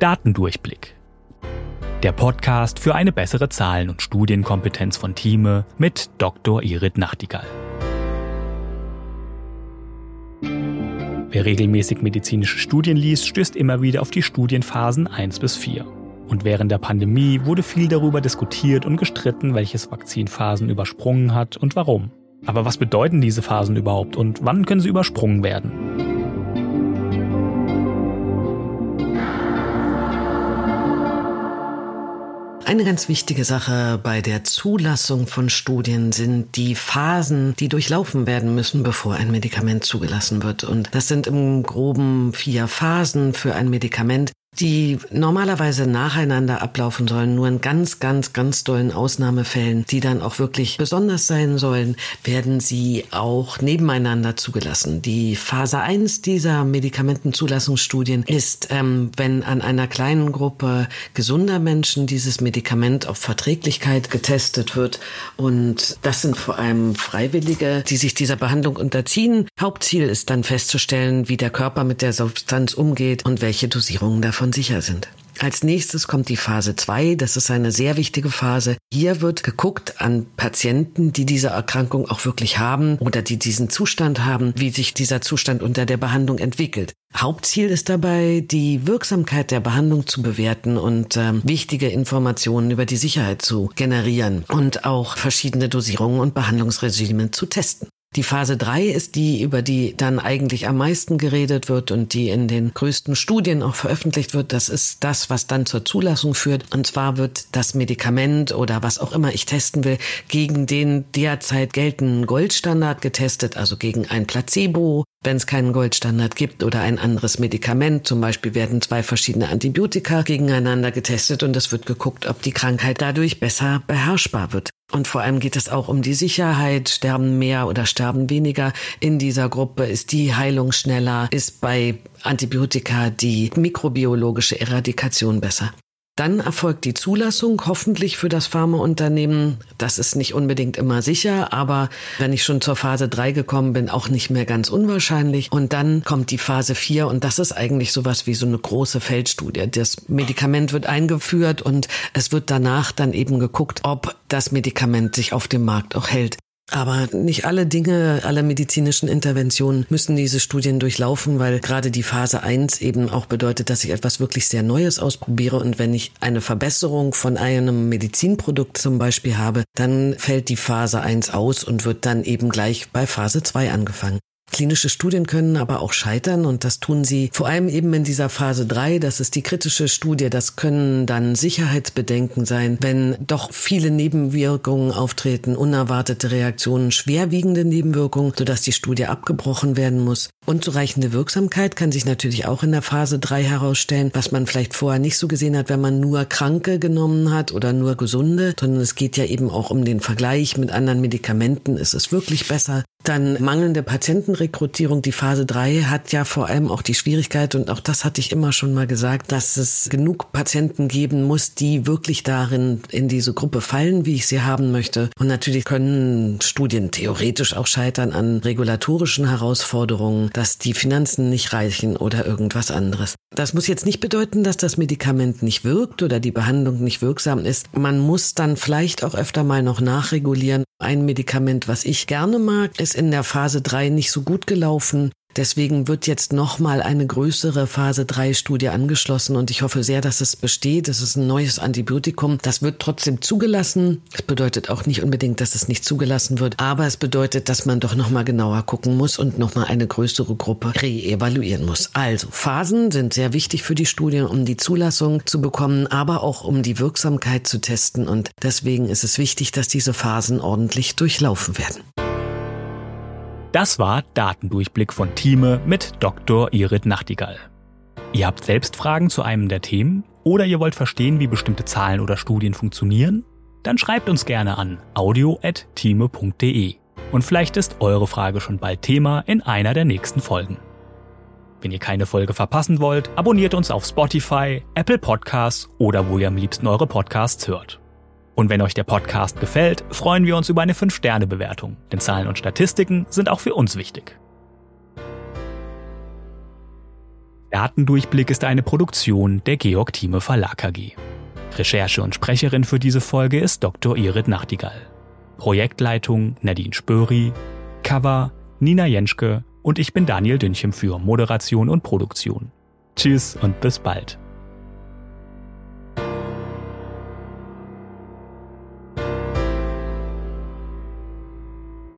Datendurchblick. Der Podcast für eine bessere Zahlen- und Studienkompetenz von Thieme mit Dr. Irit Nachtigall. Wer regelmäßig medizinische Studien liest, stößt immer wieder auf die Studienphasen 1 bis 4. Und während der Pandemie wurde viel darüber diskutiert und gestritten, welches Vakzin Phasen übersprungen hat und warum. Aber was bedeuten diese Phasen überhaupt und wann können sie übersprungen werden? Eine ganz wichtige Sache bei der Zulassung von Studien sind die Phasen, die durchlaufen werden müssen, bevor ein Medikament zugelassen wird. Und das sind im groben vier Phasen für ein Medikament die normalerweise nacheinander ablaufen sollen, nur in ganz, ganz, ganz dollen Ausnahmefällen, die dann auch wirklich besonders sein sollen, werden sie auch nebeneinander zugelassen. Die Phase 1 dieser Medikamentenzulassungsstudien ist, ähm, wenn an einer kleinen Gruppe gesunder Menschen dieses Medikament auf Verträglichkeit getestet wird. Und das sind vor allem Freiwillige, die sich dieser Behandlung unterziehen. Hauptziel ist dann festzustellen, wie der Körper mit der Substanz umgeht und welche Dosierungen davon davon sicher sind. Als nächstes kommt die Phase 2. Das ist eine sehr wichtige Phase. Hier wird geguckt an Patienten, die diese Erkrankung auch wirklich haben oder die diesen Zustand haben, wie sich dieser Zustand unter der Behandlung entwickelt. Hauptziel ist dabei, die Wirksamkeit der Behandlung zu bewerten und ähm, wichtige Informationen über die Sicherheit zu generieren und auch verschiedene Dosierungen und Behandlungsregime zu testen. Die Phase 3 ist die, über die dann eigentlich am meisten geredet wird und die in den größten Studien auch veröffentlicht wird. Das ist das, was dann zur Zulassung führt. Und zwar wird das Medikament oder was auch immer ich testen will, gegen den derzeit geltenden Goldstandard getestet, also gegen ein Placebo, wenn es keinen Goldstandard gibt oder ein anderes Medikament. Zum Beispiel werden zwei verschiedene Antibiotika gegeneinander getestet und es wird geguckt, ob die Krankheit dadurch besser beherrschbar wird. Und vor allem geht es auch um die Sicherheit. Sterben mehr oder sterben weniger in dieser Gruppe? Ist die Heilung schneller? Ist bei Antibiotika die mikrobiologische Eradikation besser? Dann erfolgt die Zulassung hoffentlich für das Pharmaunternehmen. Das ist nicht unbedingt immer sicher, aber wenn ich schon zur Phase 3 gekommen bin, auch nicht mehr ganz unwahrscheinlich. Und dann kommt die Phase 4 und das ist eigentlich sowas wie so eine große Feldstudie. Das Medikament wird eingeführt und es wird danach dann eben geguckt, ob das Medikament sich auf dem Markt auch hält. Aber nicht alle Dinge, alle medizinischen Interventionen müssen diese Studien durchlaufen, weil gerade die Phase 1 eben auch bedeutet, dass ich etwas wirklich sehr Neues ausprobiere. Und wenn ich eine Verbesserung von einem Medizinprodukt zum Beispiel habe, dann fällt die Phase 1 aus und wird dann eben gleich bei Phase 2 angefangen. Klinische Studien können aber auch scheitern und das tun sie vor allem eben in dieser Phase 3. Das ist die kritische Studie. Das können dann Sicherheitsbedenken sein, wenn doch viele Nebenwirkungen auftreten, unerwartete Reaktionen, schwerwiegende Nebenwirkungen, sodass die Studie abgebrochen werden muss. Unzureichende Wirksamkeit kann sich natürlich auch in der Phase 3 herausstellen, was man vielleicht vorher nicht so gesehen hat, wenn man nur Kranke genommen hat oder nur Gesunde, sondern es geht ja eben auch um den Vergleich mit anderen Medikamenten. Ist es wirklich besser? Dann mangelnde Patientenrekrutierung. Die Phase 3 hat ja vor allem auch die Schwierigkeit, und auch das hatte ich immer schon mal gesagt, dass es genug Patienten geben muss, die wirklich darin in diese Gruppe fallen, wie ich sie haben möchte. Und natürlich können Studien theoretisch auch scheitern an regulatorischen Herausforderungen, dass die Finanzen nicht reichen oder irgendwas anderes. Das muss jetzt nicht bedeuten, dass das Medikament nicht wirkt oder die Behandlung nicht wirksam ist. Man muss dann vielleicht auch öfter mal noch nachregulieren. Ein Medikament, was ich gerne mag, ist in der Phase 3 nicht so gut gelaufen. Deswegen wird jetzt nochmal eine größere Phase 3 Studie angeschlossen und ich hoffe sehr, dass es besteht. Es ist ein neues Antibiotikum. Das wird trotzdem zugelassen. Das bedeutet auch nicht unbedingt, dass es nicht zugelassen wird, aber es bedeutet, dass man doch nochmal genauer gucken muss und nochmal eine größere Gruppe reevaluieren muss. Also Phasen sind sehr wichtig für die Studien, um die Zulassung zu bekommen, aber auch um die Wirksamkeit zu testen und deswegen ist es wichtig, dass diese Phasen ordentlich durchlaufen werden. Das war Datendurchblick von Thieme mit Dr. Irit Nachtigall. Ihr habt selbst Fragen zu einem der Themen oder ihr wollt verstehen, wie bestimmte Zahlen oder Studien funktionieren? Dann schreibt uns gerne an audio.thieme.de und vielleicht ist eure Frage schon bald Thema in einer der nächsten Folgen. Wenn ihr keine Folge verpassen wollt, abonniert uns auf Spotify, Apple Podcasts oder wo ihr am liebsten eure Podcasts hört. Und wenn euch der Podcast gefällt, freuen wir uns über eine 5-Sterne-Bewertung, denn Zahlen und Statistiken sind auch für uns wichtig. Datendurchblick ist eine Produktion der Georg Thieme Verlag AG. Recherche und Sprecherin für diese Folge ist Dr. Irit Nachtigall. Projektleitung Nadine Spöri, Cover Nina Jenschke und ich bin Daniel Dünchem für Moderation und Produktion. Tschüss und bis bald.